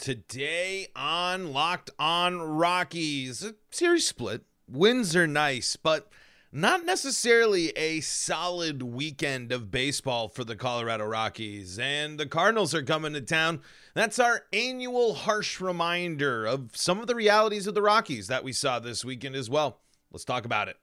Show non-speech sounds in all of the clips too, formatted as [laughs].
Today on Locked On Rockies, a series split. Wins are nice, but not necessarily a solid weekend of baseball for the Colorado Rockies. And the Cardinals are coming to town. That's our annual harsh reminder of some of the realities of the Rockies that we saw this weekend as well. Let's talk about it.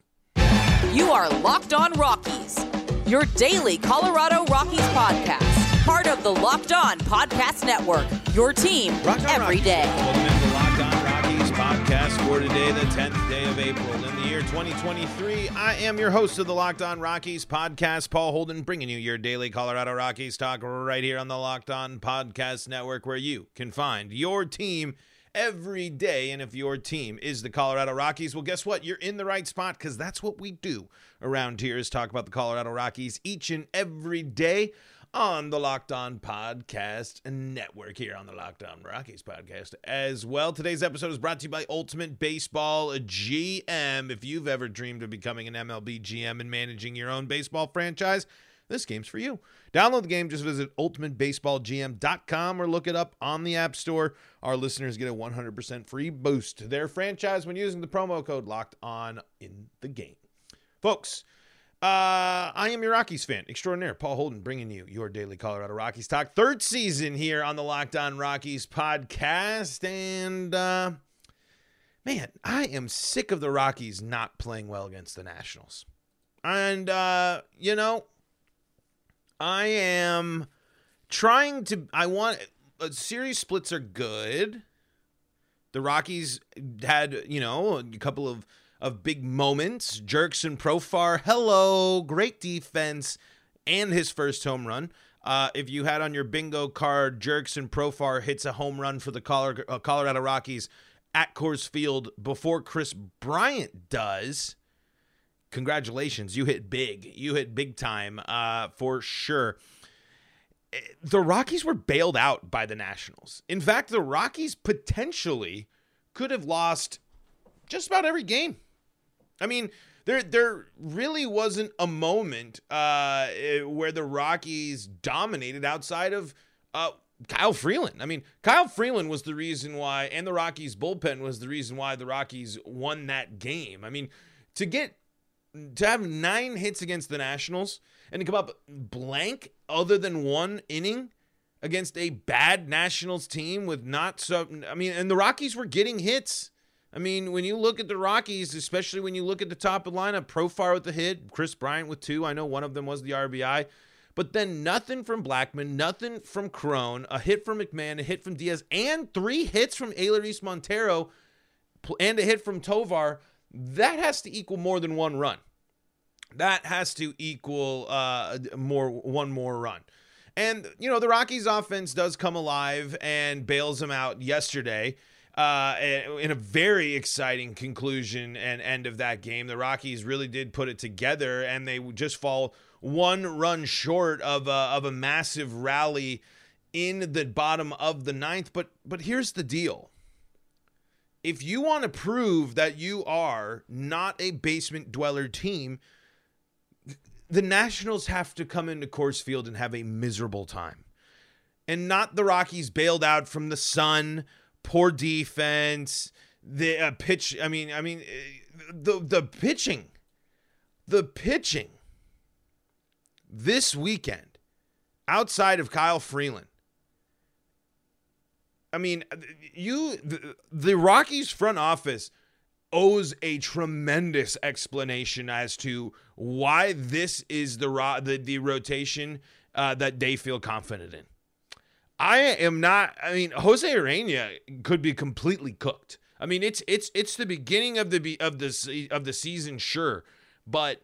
You are Locked On Rockies, your daily Colorado Rockies podcast part of the Locked On Podcast Network. Your team every day. Welcome to the Locked On Rockies podcast for today, the 10th day of April in the year 2023. I am your host of the Locked On Rockies podcast, Paul Holden, bringing you your daily Colorado Rockies talk right here on the Locked On Podcast Network, where you can find your team every day. And if your team is the Colorado Rockies, well, guess what? You're in the right spot because that's what we do around here is talk about the Colorado Rockies each and every day on the Locked On Podcast Network here on the Locked On Rockies podcast as well. Today's episode is brought to you by Ultimate Baseball GM. If you've ever dreamed of becoming an MLB GM and managing your own baseball franchise, this game's for you. Download the game, just visit ultimatebaseballgm.com or look it up on the App Store. Our listeners get a 100% free boost to their franchise when using the promo code Locked On in the game. Folks, uh, I am your Rockies fan extraordinaire, Paul Holden, bringing you your daily Colorado Rockies talk. Third season here on the Locked On Rockies podcast, and uh, man, I am sick of the Rockies not playing well against the Nationals. And uh, you know, I am trying to. I want uh, series splits are good. The Rockies had, you know, a couple of of big moments. Jurickson Profar, hello, great defense, and his first home run. Uh, if you had on your bingo card, Jurickson Profar hits a home run for the uh, Colorado Rockies at Coors Field before Kris Bryant does. Congratulations, you hit big. You hit big time uh, for sure. Eh, the Rockies were bailed out by the Nationals. In fact, the Rockies potentially could have lost just about every game I mean, there there really wasn't a moment uh, eh, where the Rockies dominated outside of uh, Kyle Freeland. I mean, Kyle Freeland was the reason why, and the Rockies bullpen was the reason why the Rockies won that game. I mean, to get to have nine hits against the Nationals and to come up blank other than one inning against a bad Nationals team with not so I mean, and the Rockies were getting hits. I mean, when you look at the Rockies, especially when you look at the top of the lineup, Profar with the hit, Kris Bryant with two. I know one of them was the RBI. But then nothing from Blackmon, nothing from Cron, a hit from McMahon, a hit from Diaz, and three hits from Elehuris Montero, and a hit from Tovar. That has to equal more than one run. That has to equal uh, more one more run. And you know the Rockies' offense does come alive and bails them out yesterday uh, in a very exciting conclusion and end of that game. The Rockies really did put it together, and they just fall one run short of a, of a massive rally in the bottom of the ninth. But but here's the deal. If you want to prove that you are not a basement dweller team, the Nationals have to come into Coors Field and have a miserable time. And not the Rockies bailed out from the sun poor defense, the uh, pitch. I mean, I mean, uh, the the pitching, the pitching this weekend, outside of Kyle Freeland. I mean, you the, the Rockies front office owes a tremendous explanation as to why this is the the, the rotation uh, that they feel confident in. I am not. I mean, Jose Urena could be completely cooked. I mean, it's it's it's the beginning of the of the of the season, sure, but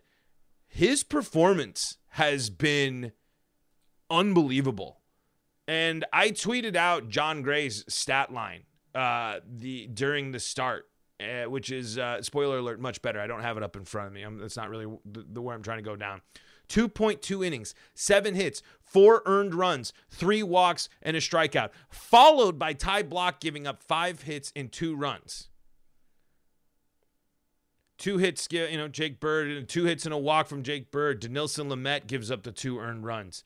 his performance has been unbelievable. And I tweeted out Jon Gray's stat line uh, the during the start, uh, which is uh, spoiler alert, much better. I don't have it up in front of me. I'm, that's not really the, the where I'm trying to go down. 2.2 innings, seven hits, four earned runs, three walks, and a strikeout, followed by Ty Blach giving up five hits and two runs. Two hits, you know, Jake Bird, two hits and a walk from Jake Bird. Dinelson Lamet gives up the two earned runs.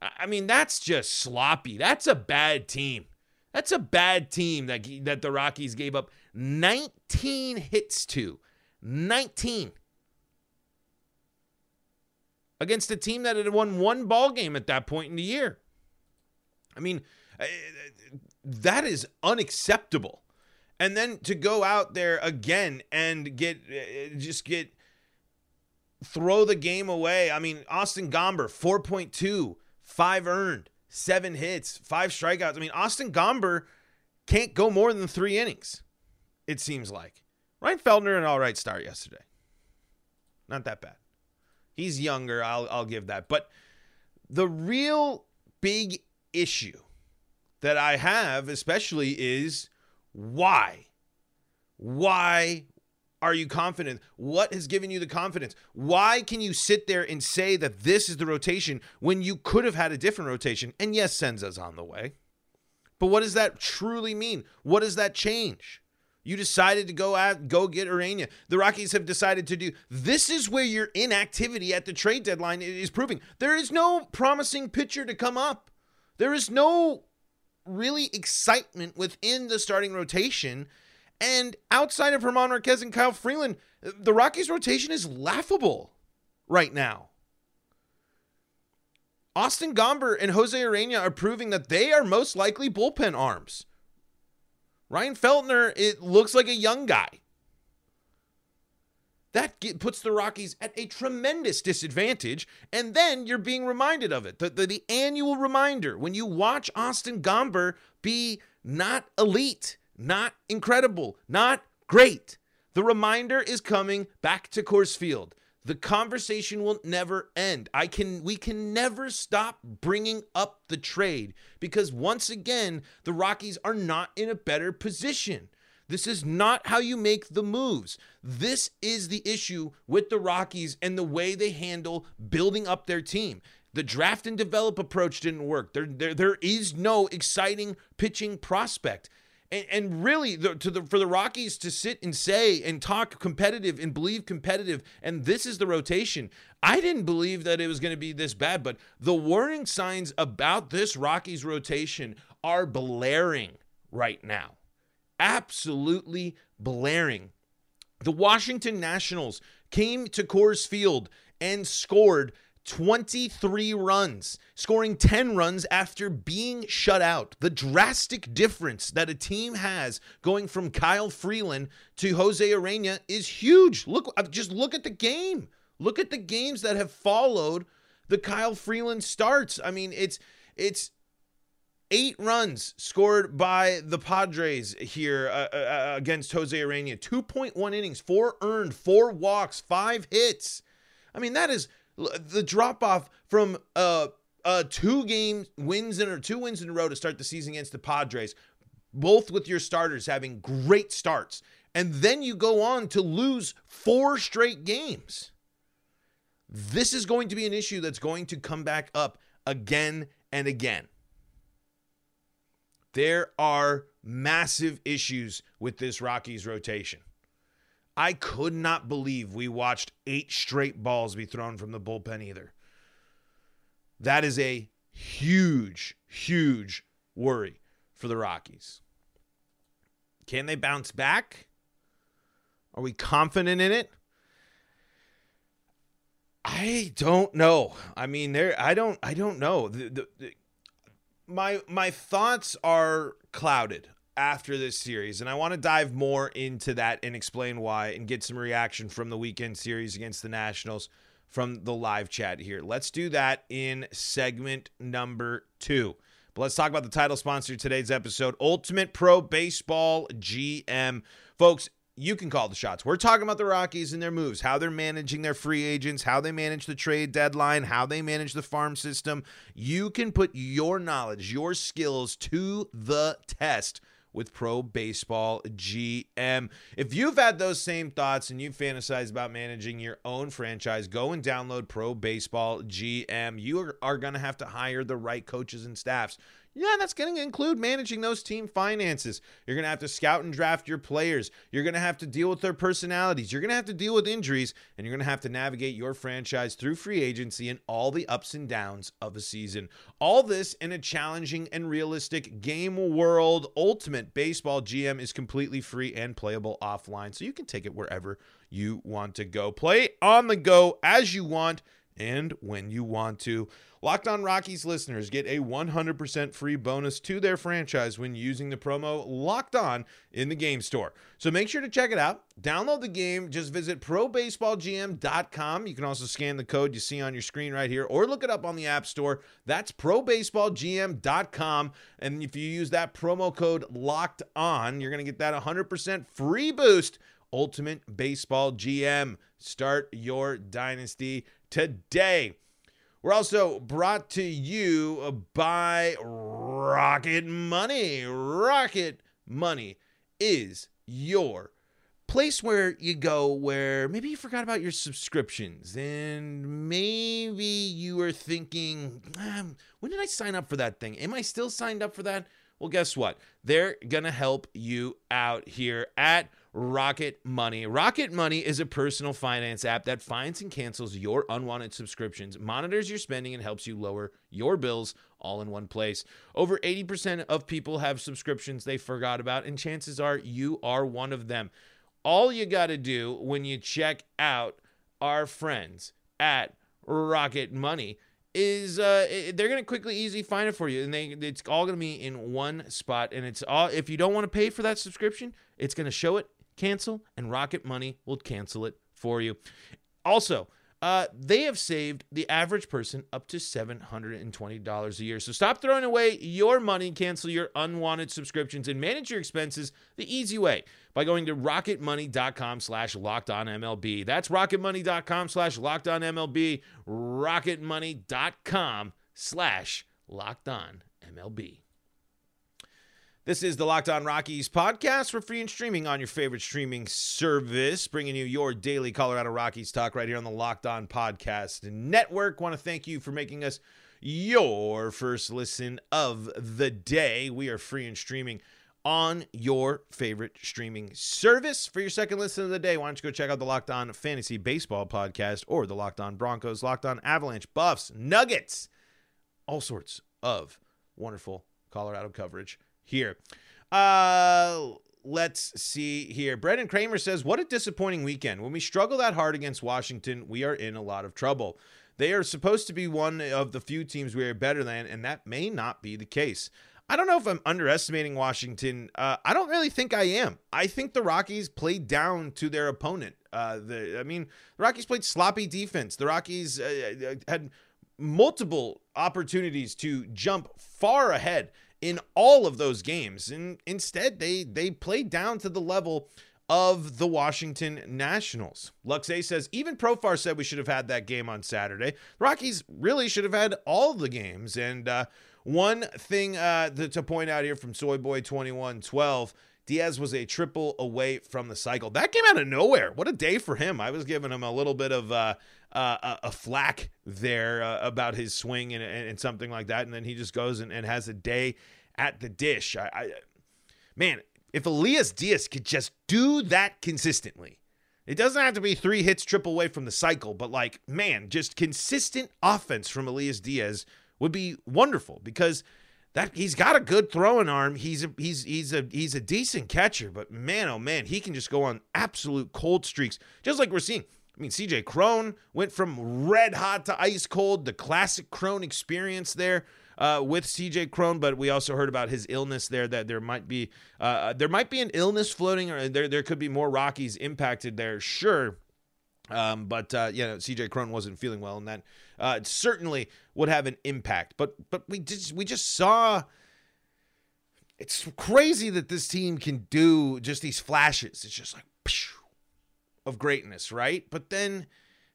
I mean, that's just sloppy. That's a bad team. That's a bad team that that the Rockies gave up 19 hits to. 19 against a team that had won one ball game at that point in the year. I mean, eh, that is unacceptable. And then to go out there again and get eh, just get throw the game away. I mean, Austin Gomber 4.2, 5 earned, 7 hits, 5 strikeouts. I mean, Austin Gomber can't go more than 3 innings. It seems like. Ryan Feltner an all right start yesterday. Not that bad. He's younger, I'll I'll give that. But the real big issue that I have especially is why? Why are you confident? What has given you the confidence? Why can you sit there and say that this is the rotation when you could have had a different rotation? And yes, Senza's on the way. But what does that truly mean? What does that change? You decided to go out, go get Urena. The Rockies have decided to do. This is where your inactivity at the trade deadline is proving. There is no promising pitcher to come up. There is no really excitement within the starting rotation. And outside of German Marquez and Kyle Freeland, the Rockies rotation is laughable right now. Austin Gomber and Jose Urena are proving that they are most likely bullpen arms. Ryan Feltner, it looks like a young guy. That get, puts the Rockies at a tremendous disadvantage. And then you're being reminded of it. The, the, the annual reminder when you watch Austin Gomber be not elite, not incredible, not great. The reminder is coming back to Coors Field. The conversation will never end. I can we can never stop bringing up the trade because once again, the Rockies are not in a better position. This is not how you make the moves. This is the issue with the Rockies and the way they handle building up their team. The draft and develop approach didn't work. There, there, there is no exciting pitching prospect. And, and really, the, to the for the Rockies to sit and say and talk competitive and believe competitive, and this is the rotation. I didn't believe that it was going to be this bad, but the warning signs about this Rockies rotation are blaring right now. Absolutely blaring. The Washington Nationals came to Coors Field and scored 23 runs, scoring 10 runs after being shut out. The drastic difference that a team has going from Kyle Freeland to Jose Urena is huge. Look, uh, just look at the game. Look at the games that have followed the Kyle Freeland starts. I mean, it's it's eight runs scored by the Padres here uh, uh, uh against Jose Urena. 2.1 innings, four earned, four walks, five hits. I mean, that is the drop off from uh, uh, two game wins in or two wins in a row to start the season against the Padres, both with your starters having great starts, and then you go on to lose four straight games. This is going to be an issue that's going to come back up again and again. There are massive issues with this Rockies rotation. I could not believe we watched eight straight balls be thrown from the bullpen either. That is a huge, huge worry for the Rockies. Can they bounce back? Are we confident in it? I don't know. I mean, there. I don't. I don't know. The, the, the, my my thoughts are clouded after this series. And I want to dive more into that and explain why and get some reaction from the weekend series against the Nationals from the live chat here. Let's do that in segment number two. But let's talk about the title sponsor of today's episode Ultimate Pro Baseball GM. Folks, you can call the shots. We're talking about the Rockies and their moves, how they're managing their free agents, how they manage the trade deadline, how they manage the farm system. You can put your knowledge, your skills to the test with Pro Baseball GM. If you've had those same thoughts and you fantasize about managing your own franchise, go and download Pro Baseball GM. You are, are going to have to hire the right coaches and staffs. Yeah, that's going to include managing those team finances. You're going to have to scout and draft your players. You're going to have to deal with their personalities. You're going to have to deal with injuries, and you're going to have to navigate your franchise through free agency and all the ups and downs of a season. All this in a challenging and realistic game world. Ultimate Baseball GM is completely free and playable offline, so you can take it wherever you want to go. Play on the go as you want and when you want to. Locked on Rockies listeners get a 100% free bonus to their franchise when using the promo Locked On in the game store. So make sure to check it out. Download the game. Just visit probaseballgm.com. You can also scan the code you see on your screen right here or look it up on the App Store. That's probaseballgm.com. And if you use that promo code Locked On, you're going to get that 100% free boost. Ultimate Baseball GM. Start your dynasty today. We're also brought to you by Rocket Money. Rocket Money is your place where you go where maybe you forgot about your subscriptions and maybe you were thinking, um, when did I sign up for that thing? Am I still signed up for that? Well, guess what? They're going to help you out here at Rocket Money. Rocket Money is a personal finance app that finds and cancels your unwanted subscriptions, monitors your spending, and helps you lower your bills all in one place. Over 80% of people have subscriptions they forgot about, and chances are you are one of them. All you got to do when you check out our friends at Rocket Money is uh, they're gonna quickly easy find it for you and they it's all gonna be in one spot and it's all if you don't want to pay for that subscription it's gonna show it cancel, and Rocket Money will cancel it for you. Also, uh, they have saved the average person up to $720 a year. So stop throwing away your money, cancel your unwanted subscriptions, and manage your expenses the easy way by going to rocketmoney.com slash locked on MLB. That's rocketmoney.com slash locked on MLB, rocketmoney.com slash locked on MLB. This is the Locked On Rockies podcast for free and streaming on your favorite streaming service, bringing you your daily Colorado Rockies talk right here on the Locked On Podcast Network. Want to thank you for making us your first listen of the day. We are free and streaming on your favorite streaming service. For your second listen of the day, why don't you go check out the Locked On Fantasy Baseball podcast or the Locked On Broncos, Locked On Avalanche, Buffs, Nuggets, all sorts of wonderful Colorado coverage here. Uh, let's see here. Brendan Kramer says, What a disappointing weekend. When we struggle that hard against Washington, we are in a lot of trouble. They are supposed to be one of the few teams we are better than, and that may not be the case. I don't know if I'm underestimating Washington. Uh, I don't really think I am. I think the Rockies played down to their opponent. Uh, the, I mean, the Rockies played sloppy defense. The Rockies uh, uh had multiple opportunities to jump far ahead in all of those games. And instead, they they played down to the level of the Washington Nationals. Luxay says even Profar said we should have had that game on Saturday. Rockies really should have had all the games. And uh, one thing uh, to, to point out here from Soyboy twenty one twelve. Diaz was a triple away from the cycle. That came out of nowhere. What a day for him. I was giving him a little bit of uh, uh, a flack there uh, about his swing and, and, something like that. And then he just goes and, and has a day at the dish. I, I, man, if Elias Diaz could just do that consistently, it doesn't have to be three hits triple away from the cycle, but like, man, just consistent offense from Elias Diaz would be wonderful because – that he's got a good throwing arm. He's a, he's he's a he's a decent catcher, but man, oh man, he can just go on absolute cold streaks, just like we're seeing. I mean, CJ Cron went from red hot to ice cold. The classic Cron experience there uh, with CJ Cron, but we also heard about his illness there. That there might be uh, uh, there might be an illness floating, or there there could be more Rockies impacted there. Sure, um, but uh, you know, CJ Cron wasn't feeling well, and that uh, certainly would have an impact. But but we just we just saw. It's crazy that this team can do just these flashes. It's just like of greatness, right? But then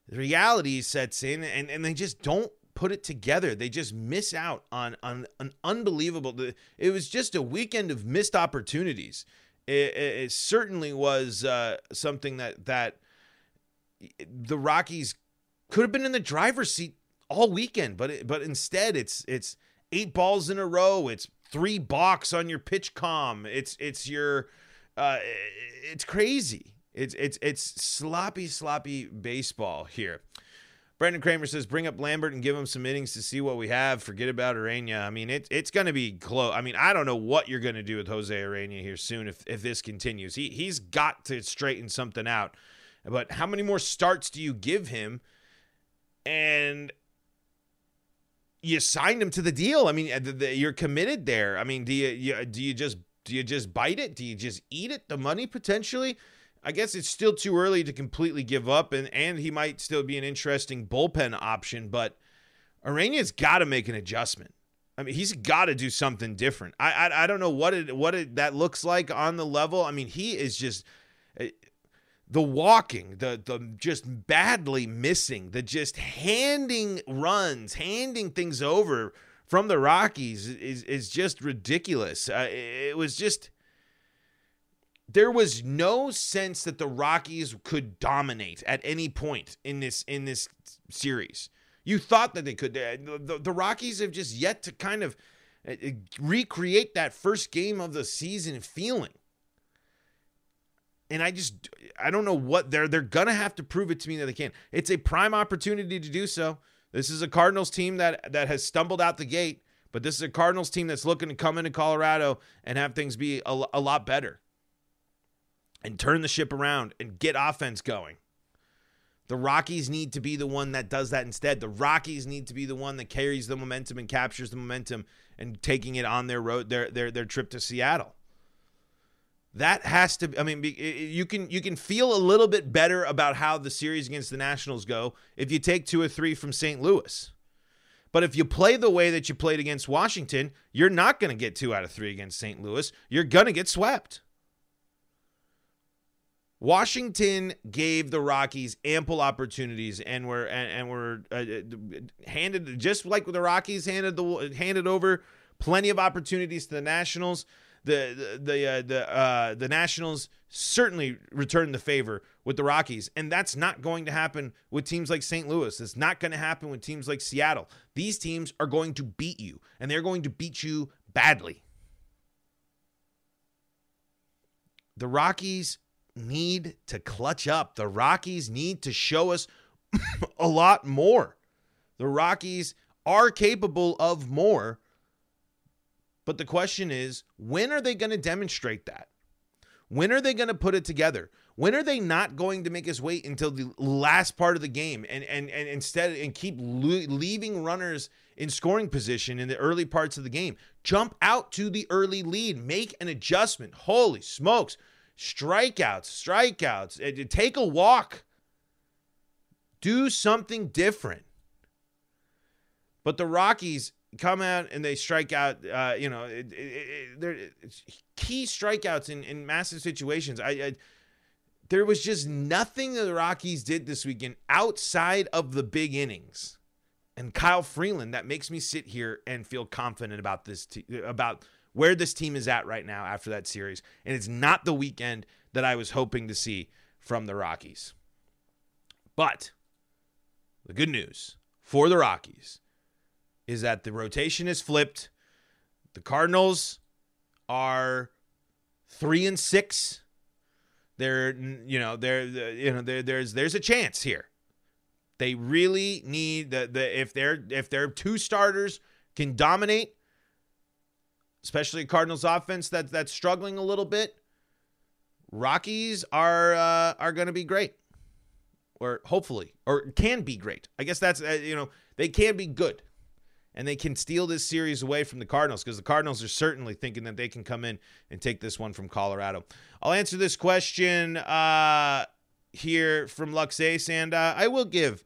reality sets in, and and they just don't put it together. They just miss out on on an unbelievable. It was just a weekend of missed opportunities. It, it, it certainly was uh, something that that the Rockies could have been in the driver's seat all weekend, but it, but instead it's it's eight balls in a row. It's three balks on your PitchCom. It's it's your uh, it's crazy. It's it's it's sloppy sloppy baseball here. Brendan Kramer says, bring up Lambert and give him some innings to see what we have. Forget about Ureña. I mean, it, it's going to be close. I mean, I don't know what you're going to do with Jose Ureña here soon if, if this continues. He, he's got to straighten something out. But how many more starts do you give him? And you signed him to the deal. I mean, uh, you're committed there. I mean, do you, you do you just do you just bite it? Do you just eat it? The money potentially? I guess it's still too early to completely give up, and and he might still be an interesting bullpen option, but Ureña's got to make an adjustment. I mean, he's got to do something different. I, I I don't know what it what it that looks like on the level. I mean, he is just eh, the walking, the the just badly missing, the just handing runs, handing things over from the Rockies is is just ridiculous. Uh, it was just there was no sense that the Rockies could dominate at any point in this in this series. You thought that they could. The, the Rockies have just yet to kind of uh, uh, recreate that first game of the season feeling. And I just I don't know what they're they're gonna have to prove it to me that they can. It's a prime opportunity to do so. This is a Cardinals team that that has stumbled out the gate, but this is a Cardinals team that's looking to come into Colorado and have things be a, a lot better and turn the ship around and get offense going. The Rockies need to be the one that does that instead. The Rockies need to be the one that carries the momentum and captures the momentum and taking it on their road their their their trip to Seattle. That has to I mean you can you can feel a little bit better about how the series against the Nationals go if you take 2 or 3 from St. Louis. But if you play the way that you played against Washington, you're not going to get 2 out of 3 against St. Louis. You're going to get swept. Washington gave the Rockies ample opportunities and were and, and were uh, uh, handed just like the Rockies handed the handed over plenty of opportunities to the Nationals. The the the uh, the, uh, the Nationals certainly returned the favor with the Rockies, and that's not going to happen with teams like St. Louis. It's not going to happen with teams like Seattle. These teams are going to beat you, and they're going to beat you badly. The Rockies need to clutch up. The Rockies need to show us [laughs] a lot more. The Rockies are capable of more. But the question is, when are they going to demonstrate that? When are they going to put it together? When are they not going to make us wait until the last part of the game and and and instead and keep leaving runners in scoring position in the early parts of the game? Jump out to the early lead, make an adjustment. Holy smokes strikeouts, strikeouts. Take a walk. Do something different. But the Rockies come out and they strike out. Uh, you know, it, it, it, key strikeouts in, in massive situations. I, I there was just nothing the Rockies did this weekend outside of the big innings. And Kyle Freeland that makes me sit here and feel confident about this t- about where this team is at right now after that series. And it's not the weekend that I was hoping to see from the Rockies. But the good news for the Rockies is that the rotation is flipped. The Cardinals are three and six. They're you know they're you know there there's there's a chance here. They really need the the if they're if their two starters can dominate especially a Cardinals offense that that's struggling a little bit. Rockies are uh, are going to be great, or hopefully, or can be great. I guess that's uh, you know they can be good, and they can steal this series away from the Cardinals because the Cardinals are certainly thinking that they can come in and take this one from Colorado. I'll answer this question uh, here from Lux Ace, and uh, I will give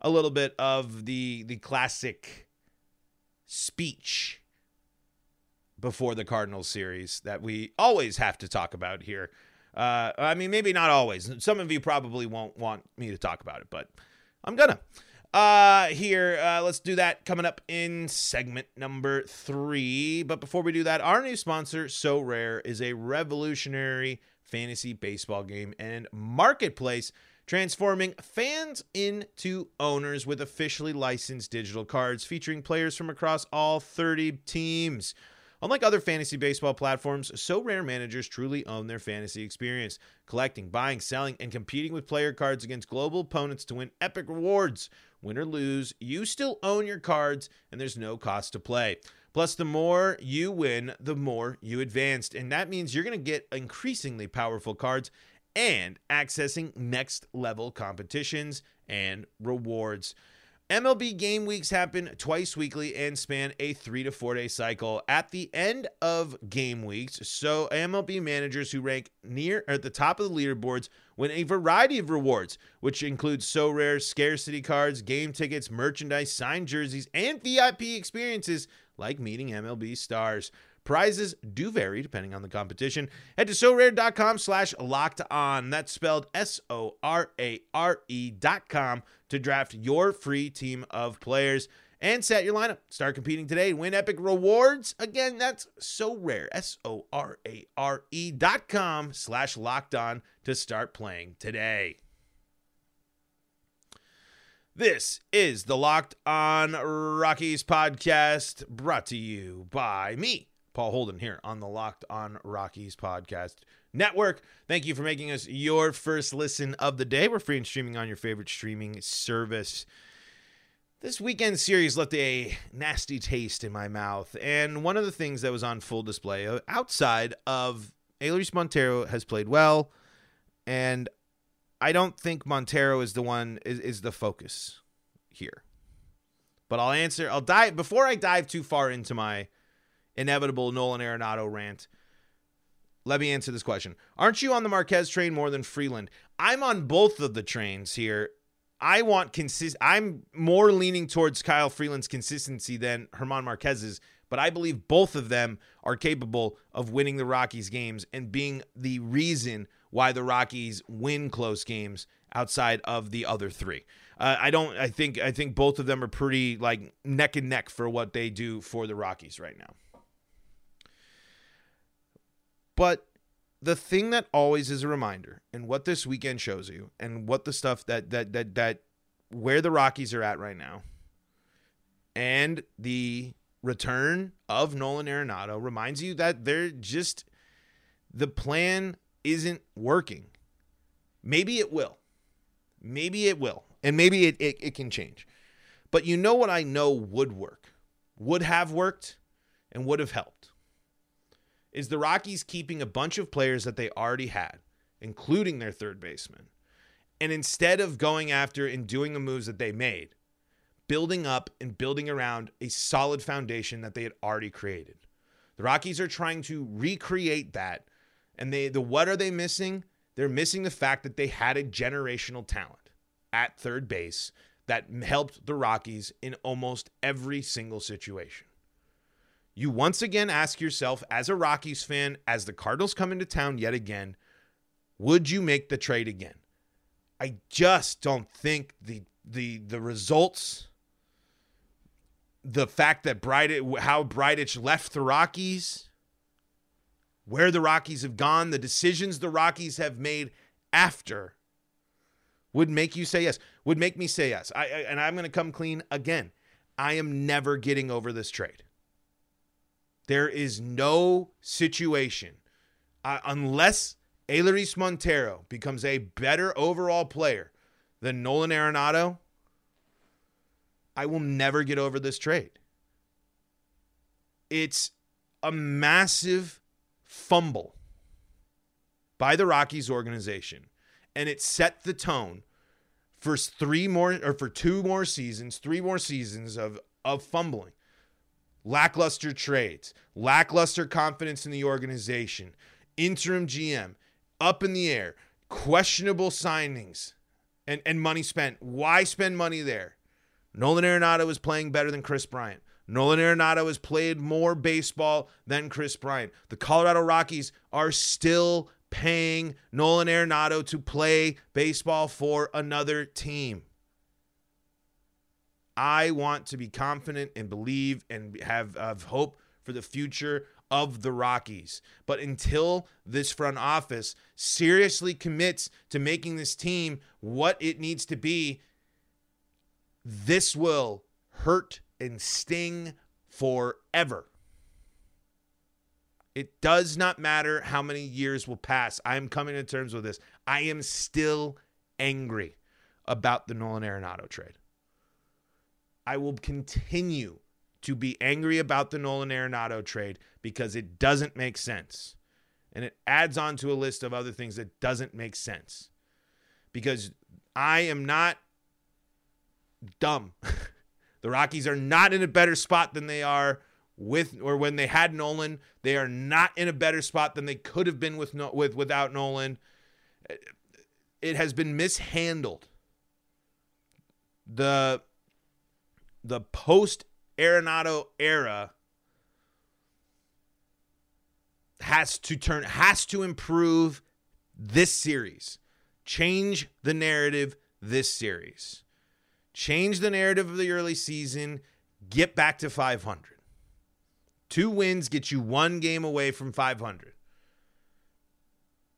a little bit of the the classic speech before the Cardinals series that we always have to talk about here. Uh, I mean, maybe not always. Some of you probably won't want me to talk about it, but I'm gonna. Uh, here, uh, let's do that coming up in segment number three. But before we do that, our new sponsor, Sorare, is a revolutionary fantasy baseball game and marketplace transforming fans into owners with officially licensed digital cards featuring players from across all 30 teams. Unlike other fantasy baseball platforms, Sorare managers truly own their fantasy experience, collecting, buying, selling, and competing with player cards against global opponents to win epic rewards. Win or lose, you still own your cards, and there's no cost to play. Plus, the more you win, the more you advanced. And that means you're going to get increasingly powerful cards and accessing next level competitions and rewards. MLB game weeks happen twice weekly and span a three to four day cycle. At the end of game weeks, so MLB managers who rank near or at the top of the leaderboards win a variety of rewards, which includes Sorare scarcity cards, game tickets, merchandise, signed jerseys, and VIP experiences like meeting MLB stars. Prizes do vary depending on the competition. Head to sorare.com slash locked on. That's spelled S O R A R E dot com to draft your free team of players and set your lineup. Start competing today. Win epic rewards. Again, that's Sorare. S O R A R E dot com slash locked on to start playing today. This is the Locked On Rockies podcast brought to you by me, Paul Holden, here on the Locked On Rockies podcast network. Thank you for making us your first listen of the day. We're free and streaming on your favorite streaming service. This weekend series left a nasty taste in my mouth, and one of the things that was on full display uh, outside of Elehuris Montero has played well, and I don't think Montero is the one is, is the focus here. But I'll answer. I'll dive before I dive too far into my inevitable Nolan Arenado rant. Let me answer this question. Aren't you on the Marquez train more than Freeland? I'm on both of the trains here. I want consist. I'm more leaning towards Kyle Freeland's consistency than German Marquez's, but I believe both of them are capable of winning the Rockies games and being the reason why the Rockies win close games outside of the other three. Uh, I don't. I think. I think both of them are pretty like neck and neck for what they do for the Rockies right now. But the thing that always is a reminder, and what this weekend shows you, and what the stuff that that that that where the Rockies are at right now, and the return of Nolan Arenado reminds you that they're just the plan isn't working. Maybe it will. Maybe it will. And maybe it, it, it can change. But you know what I know would work, would have worked, and would have helped is the Rockies keeping a bunch of players that they already had, including their third baseman. And instead of going after and doing the moves that they made, building up and building around a solid foundation that they had already created. The Rockies are trying to recreate that. And they the what are they missing? They're missing the fact that they had a generational talent at third base that helped the Rockies in almost every single situation you once again ask yourself, as a Rockies fan, as the Cardinals come into town yet again, would you make the trade again? I just don't think the the the results, the fact that Bridich, how Bridich left the Rockies, where the Rockies have gone, the decisions the Rockies have made after, would make you say yes. Would make me say yes. I, I and I'm going to come clean again. I am never getting over this trade. There is no situation uh, unless Elehuris Montero becomes a better overall player than Nolan Arenado. I will never get over this trade. It's a massive fumble by the Rockies organization, and it set the tone for three more or for two more seasons, three more seasons of of fumbling lackluster trades, lackluster confidence in the organization, interim GM, up in the air, questionable signings, and, and money spent. Why spend money there? Nolan Arenado is playing better than Kris Bryant. Nolan Arenado has played more baseball than Kris Bryant. The Colorado Rockies are still paying Nolan Arenado to play baseball for another team. I want to be confident and believe and have, have hope for the future of the Rockies. But until this front office seriously commits to making this team what it needs to be, this will hurt and sting forever. It does not matter how many years will pass. I am coming to terms with this. I am still angry about the Nolan Arenado trade. I will continue to be angry about the Nolan Arenado trade because it doesn't make sense. And it adds on to a list of other things that doesn't make sense. Because I am not dumb. [laughs] the Rockies are not in a better spot than they are with or when they had Nolan. They are not in a better spot than they could have been with with without Nolan. It has been mishandled. The the post Arenado era has to turn has to improve this series. Change the narrative this series. Change the narrative of the early season, get back to 500. Two wins get you one game away from 500.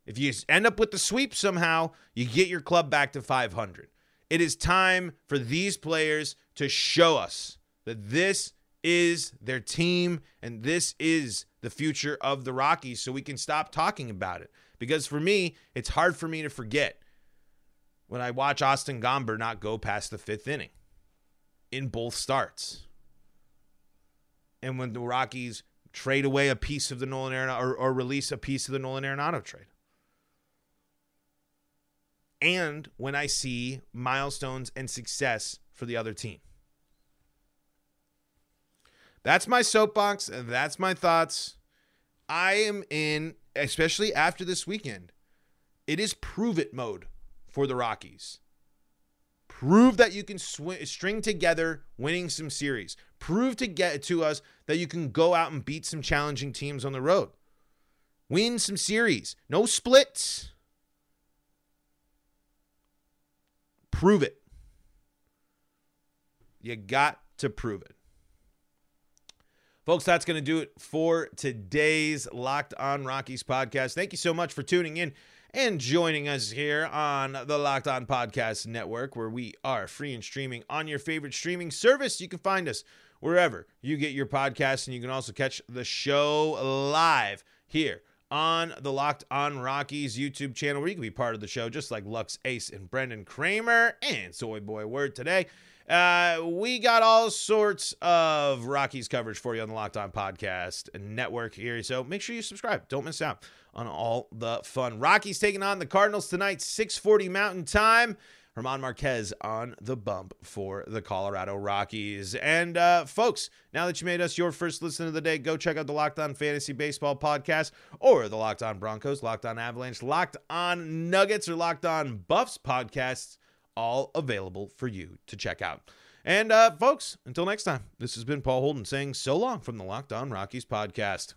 If you end up with the sweep somehow, you get your club back to 500. It is time for these players to show us that this is their team and this is the future of the Rockies so we can stop talking about it. Because for me, it's hard for me to forget when I watch Austin Gomber not go past the fifth inning in both starts. And when the Rockies trade away a piece of the Nolan Arenado or, or release a piece of the Nolan Arenado trade. And when I see milestones and success for the other team. That's my soapbox. That's my thoughts. I am in, especially after this weekend, it is prove it mode for the Rockies. Prove that you can string together winning some series. Prove to get to us that you can go out and beat some challenging teams on the road. Win some series. No splits. Prove it. You got to prove it. Folks, that's going to do it for today's Locked On Rockies podcast. Thank you so much for tuning in and joining us here on the Locked On Podcast Network, where we are free and streaming on your favorite streaming service. You can find us wherever you get your podcasts, and you can also catch the show live here on the Locked On Rockies YouTube channel, where you can be part of the show, just like Lux Ace and Brendan Kramer and Soy Boy Word today. Uh, we got all sorts of Rockies coverage for you on the Locked On Podcast Network here. So make sure you subscribe. Don't miss out on all the fun. Rockies taking on the Cardinals tonight, 640 Mountain Time. German Marquez on the bump for the Colorado Rockies. And uh, folks, now that you made us your first listen of the day, go check out the Locked On Fantasy Baseball podcast or the Locked On Broncos, Locked On Avalanche, Locked On Nuggets, or Locked On Buffs podcasts all available for you to check out. And uh, folks, until next time, this has been Paul Holden saying so long from the Locked On Rockies podcast.